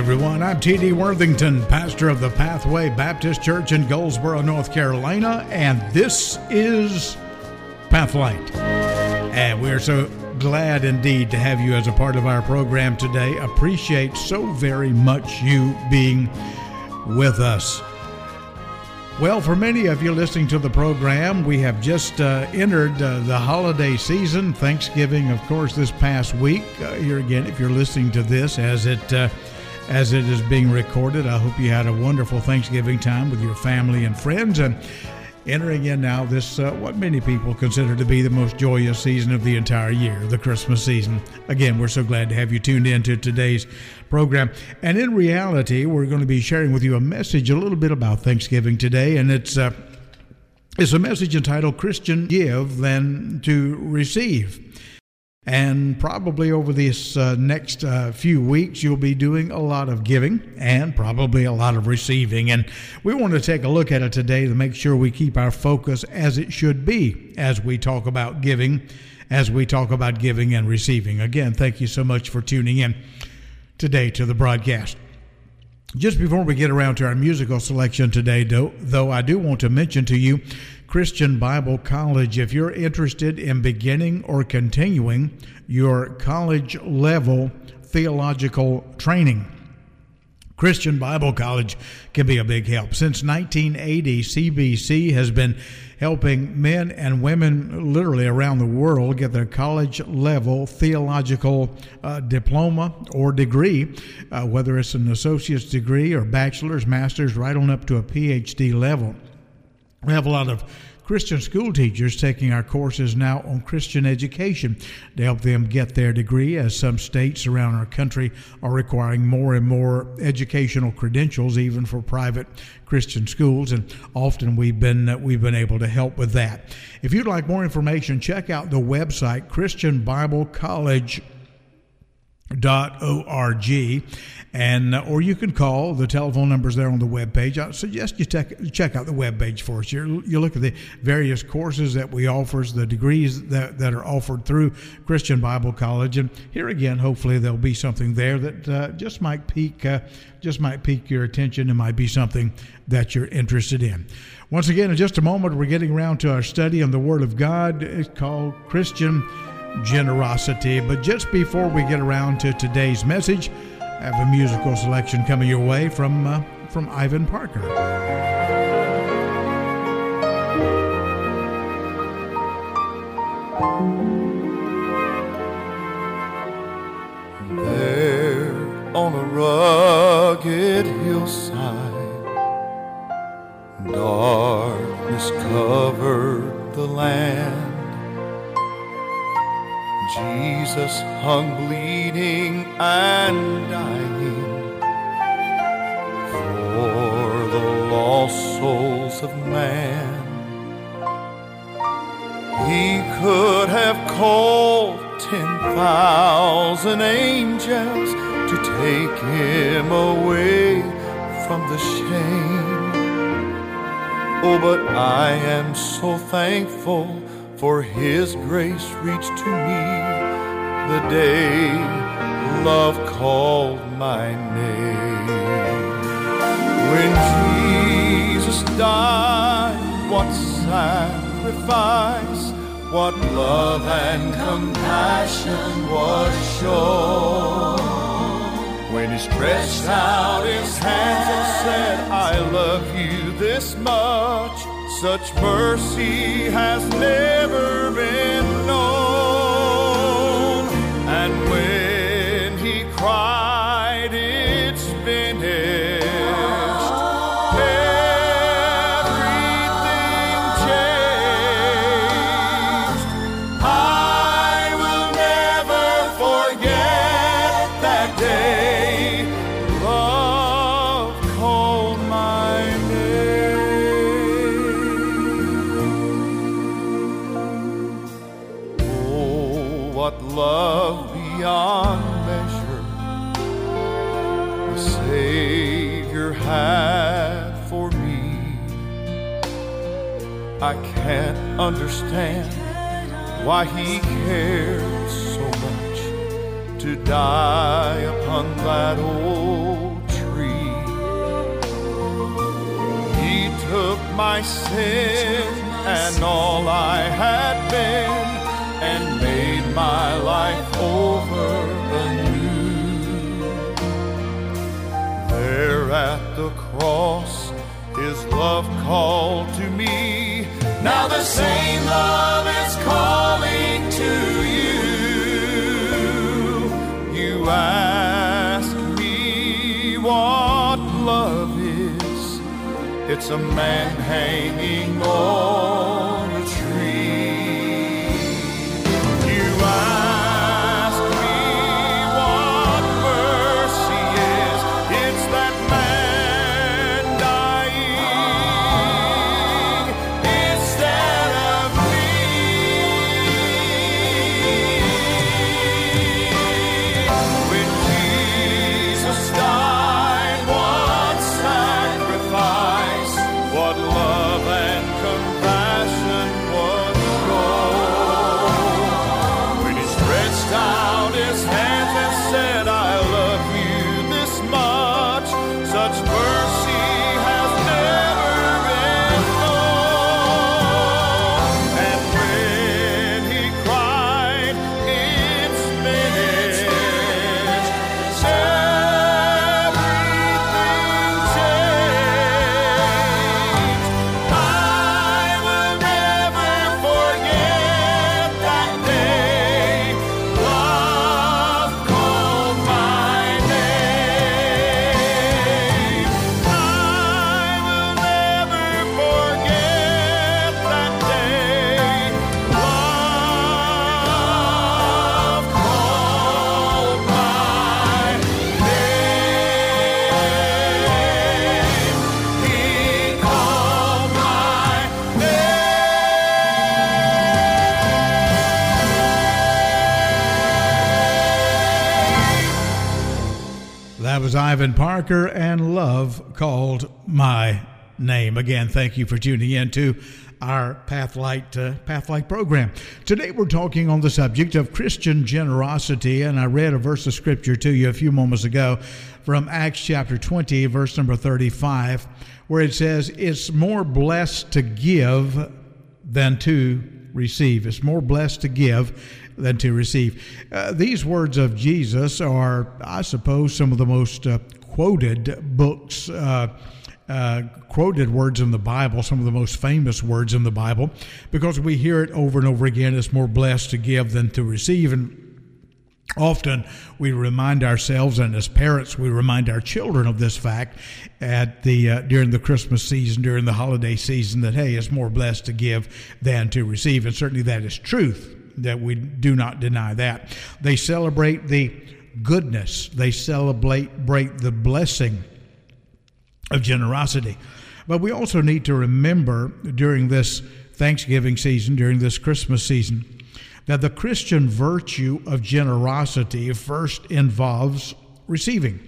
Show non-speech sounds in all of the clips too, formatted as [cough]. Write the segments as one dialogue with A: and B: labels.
A: everyone. I'm T.D. Worthington, pastor of the Pathway Baptist Church in Goldsboro, North Carolina, and this is Pathlight. And we're so glad indeed to have you as a part of our program today. Appreciate so very much you being with us. Well, for many of you listening to the program, we have just uh, entered uh, the holiday season. Thanksgiving, of course, this past week. Uh, here again, if you're listening to this as it uh, as it is being recorded, I hope you had a wonderful Thanksgiving time with your family and friends. And entering in now this uh, what many people consider to be the most joyous season of the entire year, the Christmas season. Again, we're so glad to have you tuned in to today's program. And in reality, we're going to be sharing with you a message a little bit about Thanksgiving today, and it's uh, it's a message entitled "Christian Give Than to Receive." And probably over this uh, next uh, few weeks, you'll be doing a lot of giving and probably a lot of receiving. And we want to take a look at it today to make sure we keep our focus as it should be as we talk about giving, as we talk about giving and receiving. Again, thank you so much for tuning in today to the broadcast. Just before we get around to our musical selection today, though, though I do want to mention to you Christian Bible College. If you're interested in beginning or continuing your college level theological training, Christian Bible College can be a big help. Since 1980, CBC has been helping men and women literally around the world get their college level theological uh, diploma or degree, uh, whether it's an associate's degree or bachelor's, master's, right on up to a PhD level. We have a lot of Christian school teachers taking our courses now on Christian education to help them get their degree, as some states around our country are requiring more and more educational credentials, even for private Christian schools. And often we've been we've been able to help with that. If you'd like more information, check out the website Christian Bible College dot org and uh, or you can call the telephone numbers there on the web page i suggest you check, check out the web page for us. You you look at the various courses that we offer the degrees that, that are offered through christian bible college and here again hopefully there'll be something there that uh, just might pique uh, just might pique your attention and might be something that you're interested in. Once again in just a moment we're getting around to our study on the word of god. It's called christian generosity. But just before we get around to today's message, I have a musical selection coming your way from uh, from Ivan Parker.
B: There on a rugged hillside, darkness covered the land. Jesus hung bleeding and dying for the lost souls of man. He could have called ten thousand angels to take him away from the shame. Oh, but I am so thankful for his grace reached to me the day love called my name. When Jesus died, what sacrifice, what love and compassion was shown. When he stretched out his hands and said, I love you this much such mercy has never been known. And when understand why he cared so much to die upon that old tree. He took my sin and all I had been and made my life over anew. There at the cross, his love called to me. Now the same love is calling to you. You ask me what love is. It's a man hanging on
A: Ivan Parker and Love Called My Name. Again, thank you for tuning in to our Pathlight, uh, Pathlight program. Today we're talking on the subject of Christian generosity, and I read a verse of scripture to you a few moments ago from Acts chapter 20, verse number 35, where it says, It's more blessed to give than to receive. It's more blessed to give than to receive. Uh, these words of Jesus are, I suppose, some of the most uh, quoted books. Uh, uh, quoted words in the Bible, some of the most famous words in the Bible, because we hear it over and over again. It's more blessed to give than to receive. And Often we remind ourselves, and as parents, we remind our children of this fact at the uh, during the Christmas season, during the holiday season, that hey, it's more blessed to give than to receive, and certainly that is truth. That we do not deny that. They celebrate the goodness. They celebrate the blessing of generosity. But we also need to remember during this Thanksgiving season, during this Christmas season, that the Christian virtue of generosity first involves receiving.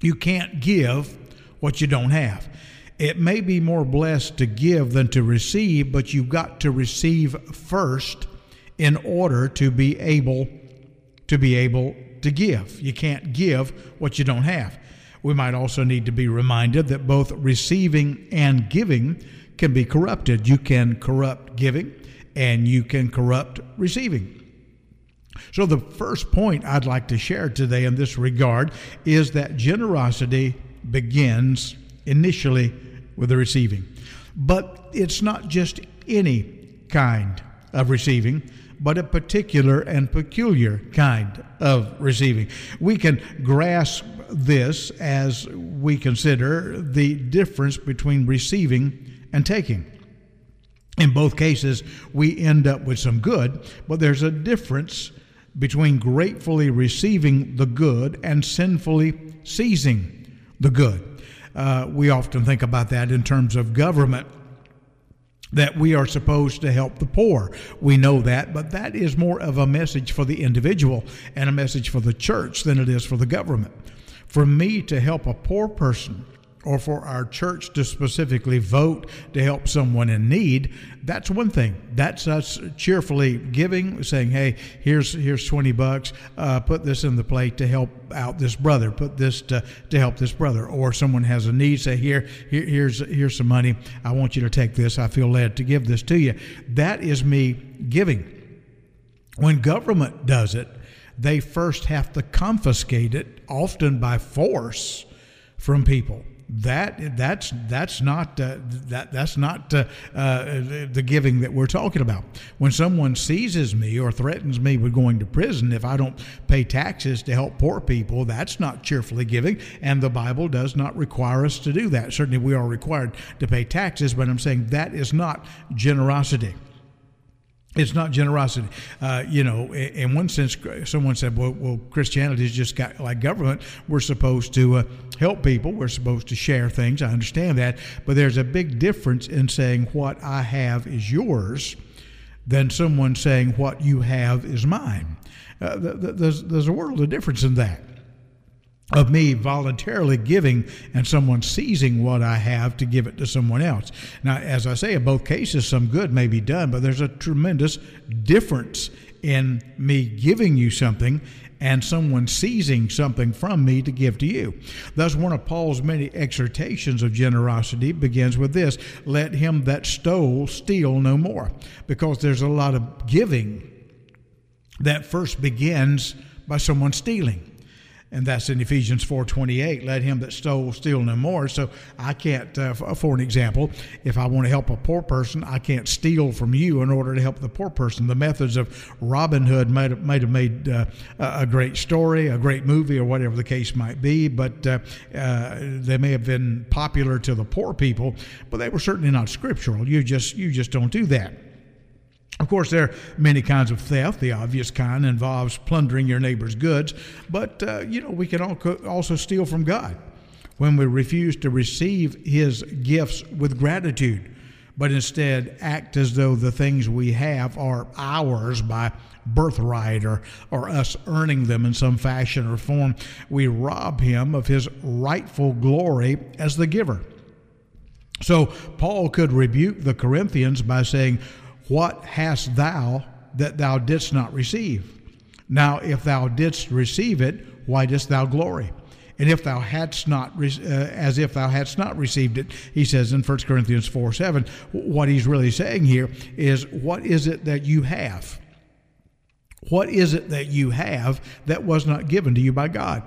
A: You can't give what you don't have. It may be more blessed to give than to receive, but you've got to receive first in order to be able to be able to give. You can't give what you don't have. We might also need to be reminded that both receiving and giving can be corrupted. You can corrupt giving and you can corrupt receiving. So, the first point I'd like to share today in this regard is that generosity begins initially with the receiving. But it's not just any kind of receiving, but a particular and peculiar kind of receiving. We can grasp this as we consider the difference between receiving and taking. In both cases, we end up with some good, but there's a difference between gratefully receiving the good and sinfully seizing the good. Uh, we often think about that in terms of government that we are supposed to help the poor. We know that, but that is more of a message for the individual and a message for the church than it is for the government. For me to help a poor person or for our church to specifically vote to help someone in need, that's one thing. That's us cheerfully giving, saying, "Hey, here's here's twenty bucks. Uh, put this in the plate to help out this brother. Put this to, to help this brother." Or someone has a need, say, "Here, here here's here's some money. I want you to take this. I feel led to give this to you." That is me giving. When government does it, they first have to confiscate it, often by force, from people that that's that's not uh, that that's not uh, uh, the giving that we're talking about. When someone seizes me or threatens me with going to prison if I don't pay taxes to help poor people, that's not cheerfully giving, and the Bible does not require us to do that. Certainly, we are required to pay taxes, but I'm saying that is not generosity. It's not generosity. Uh, you know, in one sense, someone said, well, well Christianity is just got, like government. We're supposed to uh, help people. We're supposed to share things. I understand that. But there's a big difference in saying what I have is yours than someone saying what you have is mine. Uh, there's, there's a world of difference in that of me voluntarily giving and someone seizing what I have to give it to someone else. Now, as I say, in both cases, some good may be done, but there's a tremendous difference in me giving you something and someone seizing something from me to give to you. Thus, one of Paul's many exhortations of generosity begins with this let him that stole steal no more, because there's a lot of giving that first begins by someone stealing and that's in Ephesians 4:28. Let him that stole steal no more. So I can't, uh, for an example, if I want to help a poor person, I can't steal from you in order to help the poor person. The methods of Robin Hood might have, might have made uh, a great story, a great movie, or whatever the case might be, but uh, uh, they may have been popular to the poor people, but they were certainly not scriptural. You just you just don't do that. Of course, there are many kinds of theft. The obvious kind involves plundering your neighbor's goods, but uh, you know we can also steal from God when we refuse to receive His gifts with gratitude, but instead act as though the things we have are ours by birthright or, or us earning them in some fashion or form. We rob Him of His rightful glory as the giver. So Paul could rebuke the Corinthians by saying, what hast thou that thou didst not receive? Now, if thou didst receive it, why dost thou glory? And if thou hadst not, uh, as if thou hadst not received it, he says in 1 Corinthians 4 7, what he's really saying here is, what is it that you have? What is it that you have that was not given to you by God?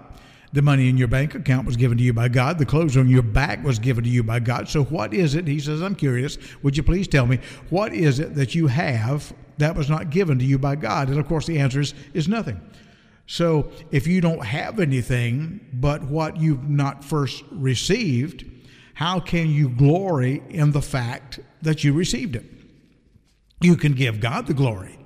A: The money in your bank account was given to you by God. The clothes on your back was given to you by God. So, what is it? He says, I'm curious. Would you please tell me, what is it that you have that was not given to you by God? And of course, the answer is, is nothing. So, if you don't have anything but what you've not first received, how can you glory in the fact that you received it? You can give God the glory.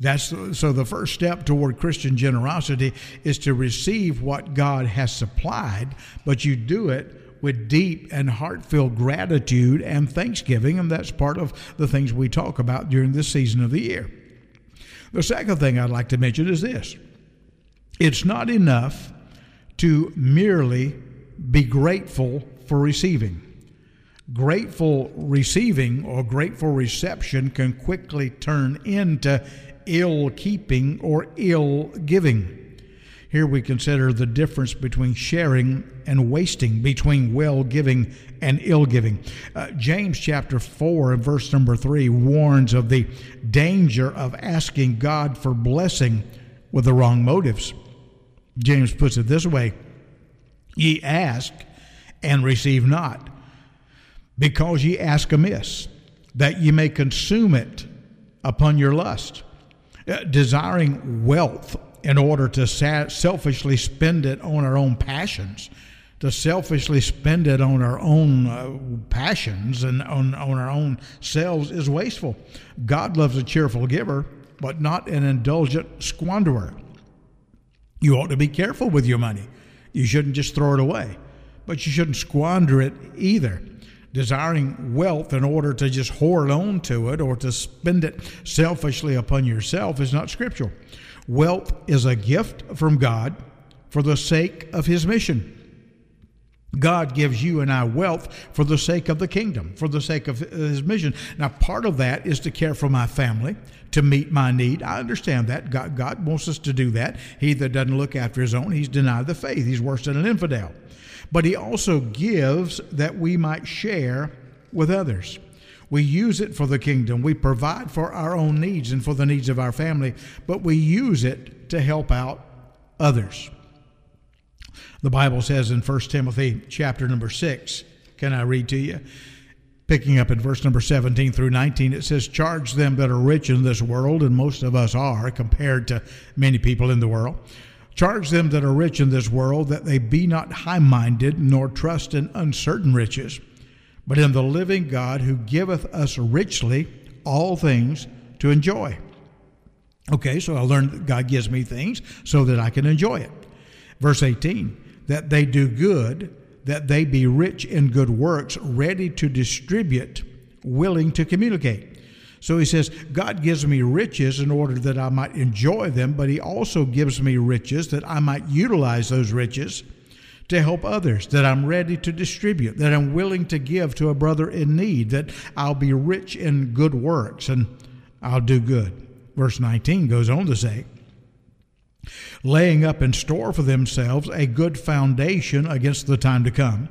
A: That's so the first step toward Christian generosity is to receive what God has supplied, but you do it with deep and heartfelt gratitude and thanksgiving, and that's part of the things we talk about during this season of the year. The second thing I'd like to mention is this it's not enough to merely be grateful for receiving. Grateful receiving or grateful reception can quickly turn into ill keeping or ill giving. Here we consider the difference between sharing and wasting, between well giving and ill giving. Uh, James chapter 4 and verse number 3 warns of the danger of asking God for blessing with the wrong motives. James puts it this way Ye ask and receive not, because ye ask amiss, that ye may consume it upon your lust. Uh, desiring wealth in order to selfishly spend it on our own passions, to selfishly spend it on our own uh, passions and on, on our own selves is wasteful. God loves a cheerful giver, but not an indulgent squanderer. You ought to be careful with your money. You shouldn't just throw it away, but you shouldn't squander it either desiring wealth in order to just hoard on to it or to spend it selfishly upon yourself is not scriptural. Wealth is a gift from God for the sake of his mission. God gives you and I wealth for the sake of the kingdom, for the sake of his mission. Now, part of that is to care for my family, to meet my need. I understand that. God, God wants us to do that. He that doesn't look after his own, he's denied the faith. He's worse than an infidel. But he also gives that we might share with others. We use it for the kingdom. We provide for our own needs and for the needs of our family, but we use it to help out others. The Bible says in 1 Timothy chapter number 6, can I read to you? Picking up in verse number 17 through 19, it says, Charge them that are rich in this world, and most of us are compared to many people in the world. Charge them that are rich in this world that they be not high minded, nor trust in uncertain riches, but in the living God who giveth us richly all things to enjoy. Okay, so I learned that God gives me things so that I can enjoy it. Verse 18 that they do good, that they be rich in good works, ready to distribute, willing to communicate. So he says, God gives me riches in order that I might enjoy them, but he also gives me riches that I might utilize those riches to help others, that I'm ready to distribute, that I'm willing to give to a brother in need, that I'll be rich in good works and I'll do good. Verse 19 goes on to say, laying up in store for themselves a good foundation against the time to come,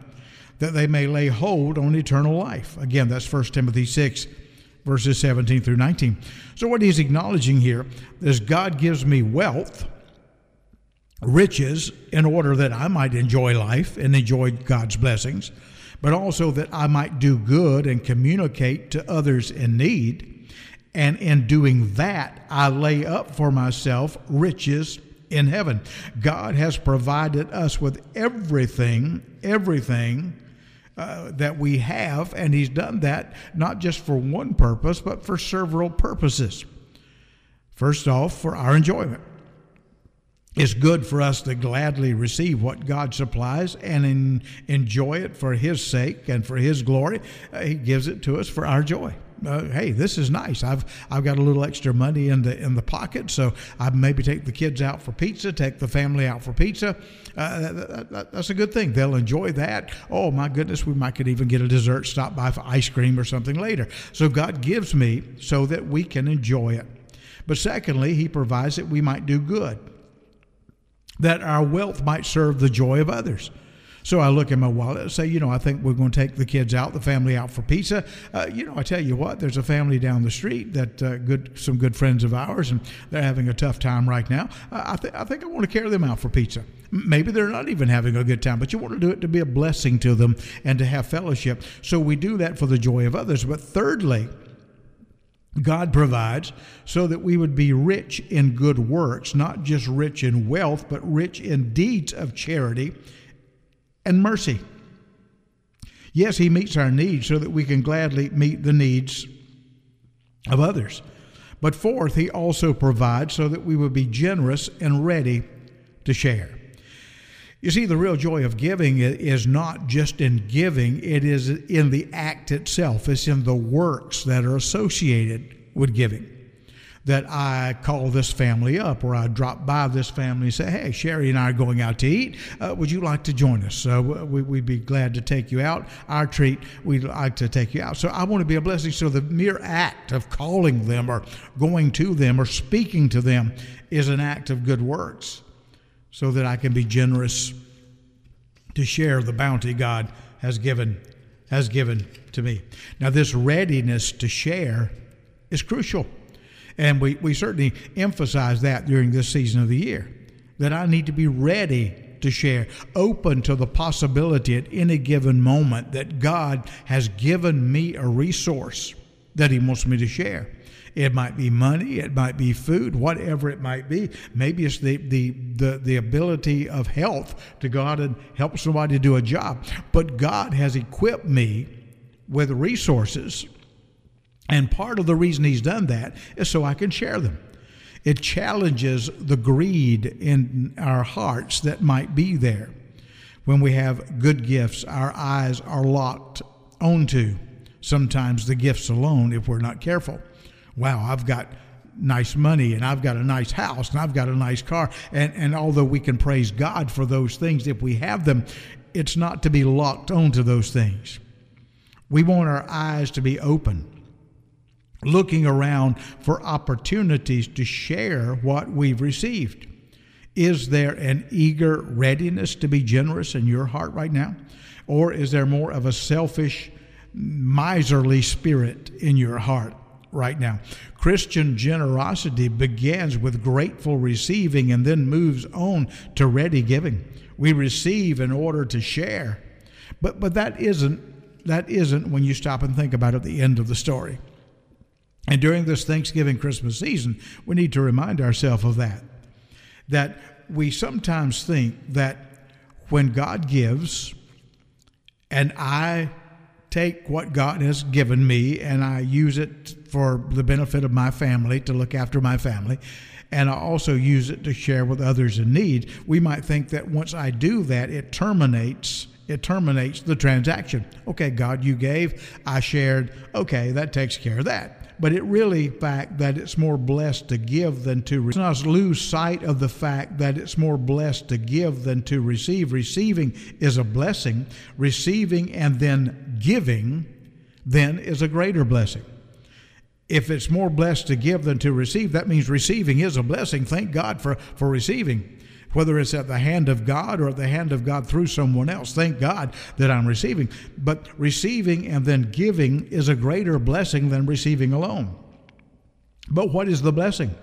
A: that they may lay hold on eternal life. Again, that's 1 Timothy 6, verses 17 through 19. So, what he's acknowledging here is God gives me wealth, riches, in order that I might enjoy life and enjoy God's blessings, but also that I might do good and communicate to others in need. And in doing that, I lay up for myself riches in heaven. God has provided us with everything, everything uh, that we have, and He's done that not just for one purpose, but for several purposes. First off, for our enjoyment. It's good for us to gladly receive what God supplies and in, enjoy it for His sake and for His glory. Uh, he gives it to us for our joy uh, hey, this is nice. I've I've got a little extra money in the in the pocket, so I maybe take the kids out for pizza, take the family out for pizza. Uh, that, that, that's a good thing. They'll enjoy that. Oh my goodness, we might could even get a dessert, stop by for ice cream or something later. So God gives me so that we can enjoy it. But secondly, He provides that we might do good, that our wealth might serve the joy of others. So I look in my wallet and say, you know, I think we're going to take the kids out, the family out for pizza. Uh, you know, I tell you what, there's a family down the street that uh, good, some good friends of ours, and they're having a tough time right now. Uh, I, th- I think I want to carry them out for pizza. Maybe they're not even having a good time, but you want to do it to be a blessing to them and to have fellowship. So we do that for the joy of others. But thirdly, God provides so that we would be rich in good works, not just rich in wealth, but rich in deeds of charity and mercy. Yes, He meets our needs so that we can gladly meet the needs of others. But fourth, He also provides so that we will be generous and ready to share. You see, the real joy of giving is not just in giving, it is in the act itself, it's in the works that are associated with giving that I call this family up or I drop by this family and say, hey, Sherry and I are going out to eat. Uh, would you like to join us? So we, would be glad to take you out. Our treat, we'd like to take you out. So I want to be a blessing. So the mere act of calling them or going to them or speaking to them is an act of good works so that I can be generous to share the bounty God has given has given to me. Now this readiness to share is crucial. And we, we certainly emphasize that during this season of the year that I need to be ready to share, open to the possibility at any given moment that God has given me a resource that He wants me to share. It might be money, it might be food, whatever it might be. Maybe it's the, the, the, the ability of health to go out and help somebody do a job. But God has equipped me with resources and part of the reason he's done that is so I can share them. It challenges the greed in our hearts that might be there. When we have good gifts, our eyes are locked onto sometimes the gifts alone if we're not careful. Wow, I've got nice money and I've got a nice house and I've got a nice car. And, and although we can praise God for those things if we have them, it's not to be locked onto those things. We want our eyes to be open, looking around for opportunities to share what we've received. Is there an eager readiness to be generous in your heart right now? Or is there more of a selfish, miserly spirit in your heart right now? Christian generosity begins with grateful receiving and then moves on to ready giving. We receive in order to share. But but that isn't that isn't when you stop and think about it the end of the story. And during this Thanksgiving Christmas season, we need to remind ourselves of that. That we sometimes think that when God gives and I take what God has given me and I use it for the benefit of my family, to look after my family, and I also use it to share with others in need, we might think that once I do that, it terminates it terminates the transaction. Okay, God, you gave, I shared. Okay, that takes care of that. But it really fact that it's more blessed to give than to receive. Let's not lose sight of the fact that it's more blessed to give than to receive. Receiving is a blessing. Receiving and then giving then is a greater blessing. If it's more blessed to give than to receive, that means receiving is a blessing. Thank God for, for receiving whether it's at the hand of God or at the hand of God through someone else. Thank God that I'm receiving. But receiving and then giving is a greater blessing than receiving alone. But what is the blessing?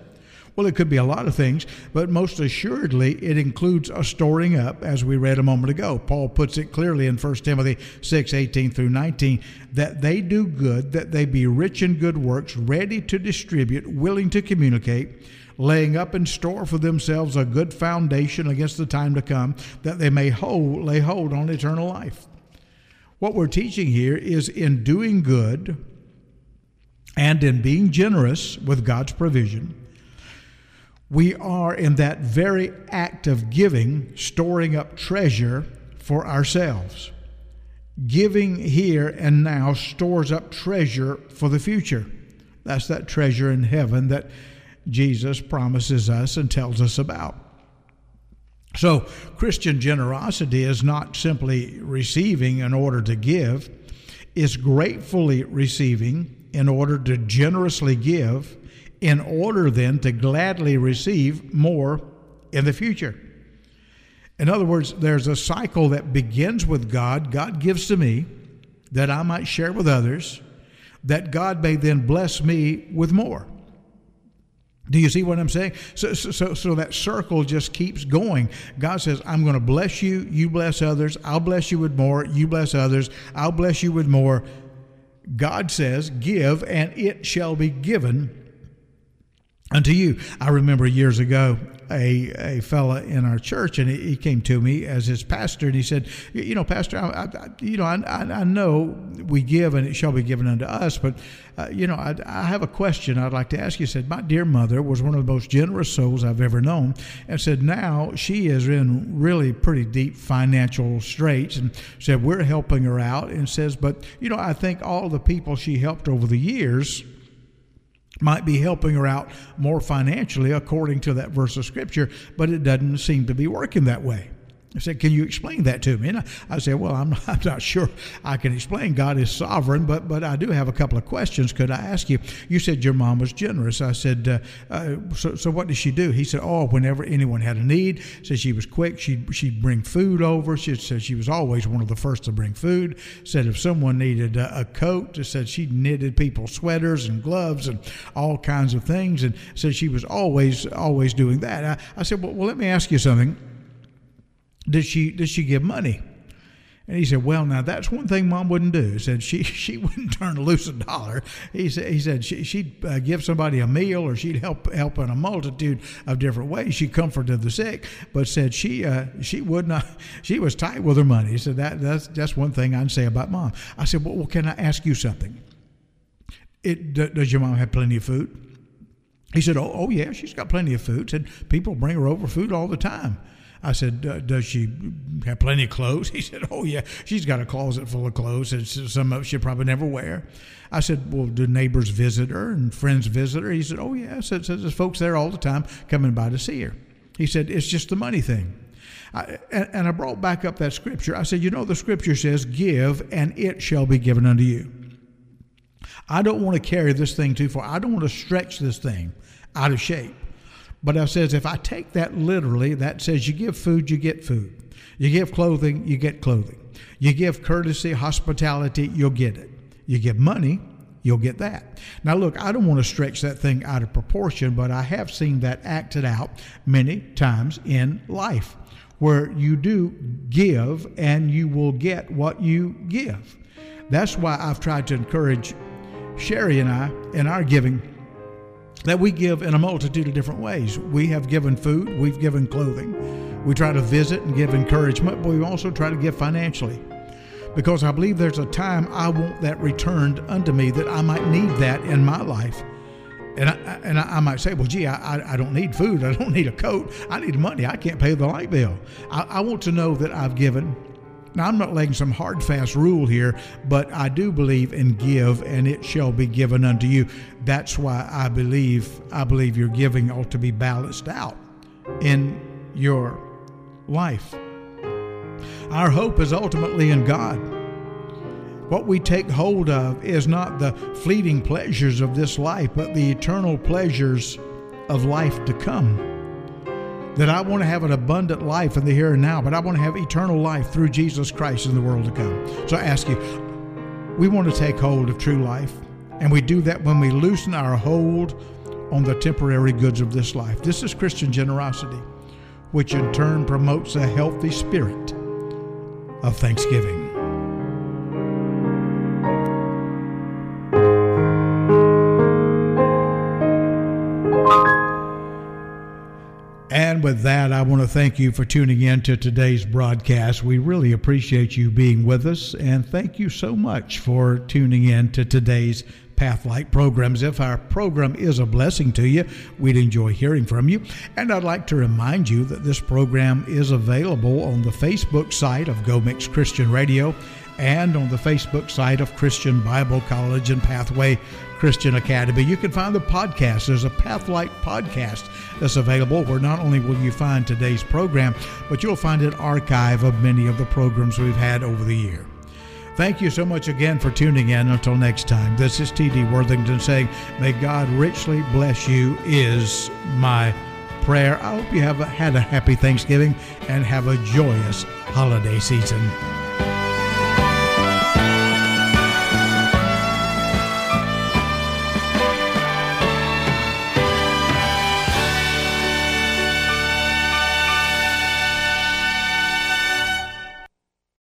A: Well, it could be a lot of things, but most assuredly, it includes a storing up, as we read a moment ago. Paul puts it clearly in 1 Timothy 6 18 through 19 that they do good, that they be rich in good works, ready to distribute, willing to communicate laying up in store for themselves a good foundation against the time to come, that they may hold, lay hold on eternal life. What we're teaching here is in doing good and in being generous with God's provision, we are in that very act of giving, storing up treasure for ourselves. Giving here and now stores up treasure for the future. That's that treasure in heaven that Jesus promises us and tells us about. So, Christian generosity is not simply receiving in order to give, it's gratefully receiving in order to generously give, in order then to gladly receive more in the future. In other words, there's a cycle that begins with God. God gives to me that I might share with others, that God may then bless me with more. Do you see what I'm saying? So, so, so that circle just keeps going. God says, I'm going to bless you, you bless others, I'll bless you with more, you bless others, I'll bless you with more. God says, Give, and it shall be given unto you. I remember years ago a, a fella in our church, and he, he came to me as his pastor, and he said, "You know, Pastor, I, I you know, I, I, know we give, and it shall be given unto us, but uh, you know, I, I have a question I'd like to ask you." He said, "My dear mother was one of the most generous souls I've ever known, and said now she is in really pretty deep financial straits, and said we're helping her out, and says, but you know, I think all the people she helped over the years." Might be helping her out more financially according to that verse of scripture, but it doesn't seem to be working that way. I said, Can you explain that to me? And I, I said, Well, I'm, [laughs] I'm not sure I can explain. God is sovereign, but, but I do have a couple of questions. Could I ask you? You said your mom was generous. I said, uh, uh, so, so what did she do? He said, Oh, whenever anyone had a need, said she was quick. She'd, she'd bring food over. She said she was always one of the first to bring food. Said if someone needed a, a coat, said she knitted people sweaters and gloves and all kinds of things. And said she was always, always doing that. I, I said, well, well, let me ask you something did she did she give money? And he said, "Well, now that's one thing Mom wouldn't do." He said she [laughs] she wouldn't turn loose a dollar. He said he said she, she'd uh, give somebody a meal or she'd help help in a multitude of different ways. She comforted the sick, but said she uh, she would not. [laughs] She was tight with her money. He said that that's that's one thing I'd say about Mom. I said, "Well, well can I ask you something? It, does your mom have plenty of food?" He said, "Oh, oh yeah, she's got plenty of food." Said people bring her over food all the time. I said, "Does she have plenty of clothes?" [laughs] He said, "Oh yeah, she's got a closet full of clothes, and some of she'll probably never wear." I said, "Well, do neighbors visit her and friends visit her?" He said, "Oh yeah." I said, "There's folks there all the time coming by to see her." He said, "It's just the money thing." I, and, and I brought back up that scripture. I said, You know, the scripture says, Give, and it shall be given unto you. I don't want to carry this thing too far. I don't want to stretch this thing out of shape. But I says, if I take that literally, that says you give food, you get food. You give clothing, you get clothing. You give courtesy, hospitality, you'll get it. You give money, you'll get that. Now, look, I don't want to stretch that thing out of proportion, but I have seen that acted out many times in life where you do give and you will get what you give. That's why I've tried to encourage Sherry and I in our giving that we give in a multitude of different ways. We have given food, we've given clothing. We try to visit and give encouragement, but we also try to give financially. Because I believe there's a time I want that returned unto me that I might need that in my life. And I, and I, might say, well, gee, I, I don't need food. I don't need a coat. I need money. I can't pay the light bill. I, I want to know that I've given now, I'm not laying some hard fast rule here, but I do believe in give and it shall be given unto you. That's why I believe I believe your giving ought to be balanced out in your life. Our hope is ultimately in God. What we take hold of is not the fleeting pleasures of this life, but the eternal pleasures of life to come that I want to have an abundant life in the here and now, but I want to have eternal life through Jesus Christ in the world to come. So I ask you, we want to take hold of true life, and we do that when we loosen our hold on the temporary goods of this life. This is Christian generosity, which in turn promotes a healthy spirit of thanksgiving. With that, I want to thank you for tuning in to today's broadcast. We really appreciate you being with us, and thank you so much for tuning in to today's Pathlight programs. If our program is a blessing to you, we'd enjoy hearing from you. And I'd like to remind you that this program is available on the Facebook site of Go Mix Christian Radio and on the Facebook site of Christian Bible College and Pathway Christian Academy. You can find the podcast. There's a Pathlight podcast that's available where not only will you find today's program, but you'll find an archive of many of the programs we've had over the year. Thank you so much again for tuning in. Until next time, this is T.D. Worthington saying, May God richly bless you, is my prayer. I hope you have had a happy Thanksgiving and have a joyous holiday season.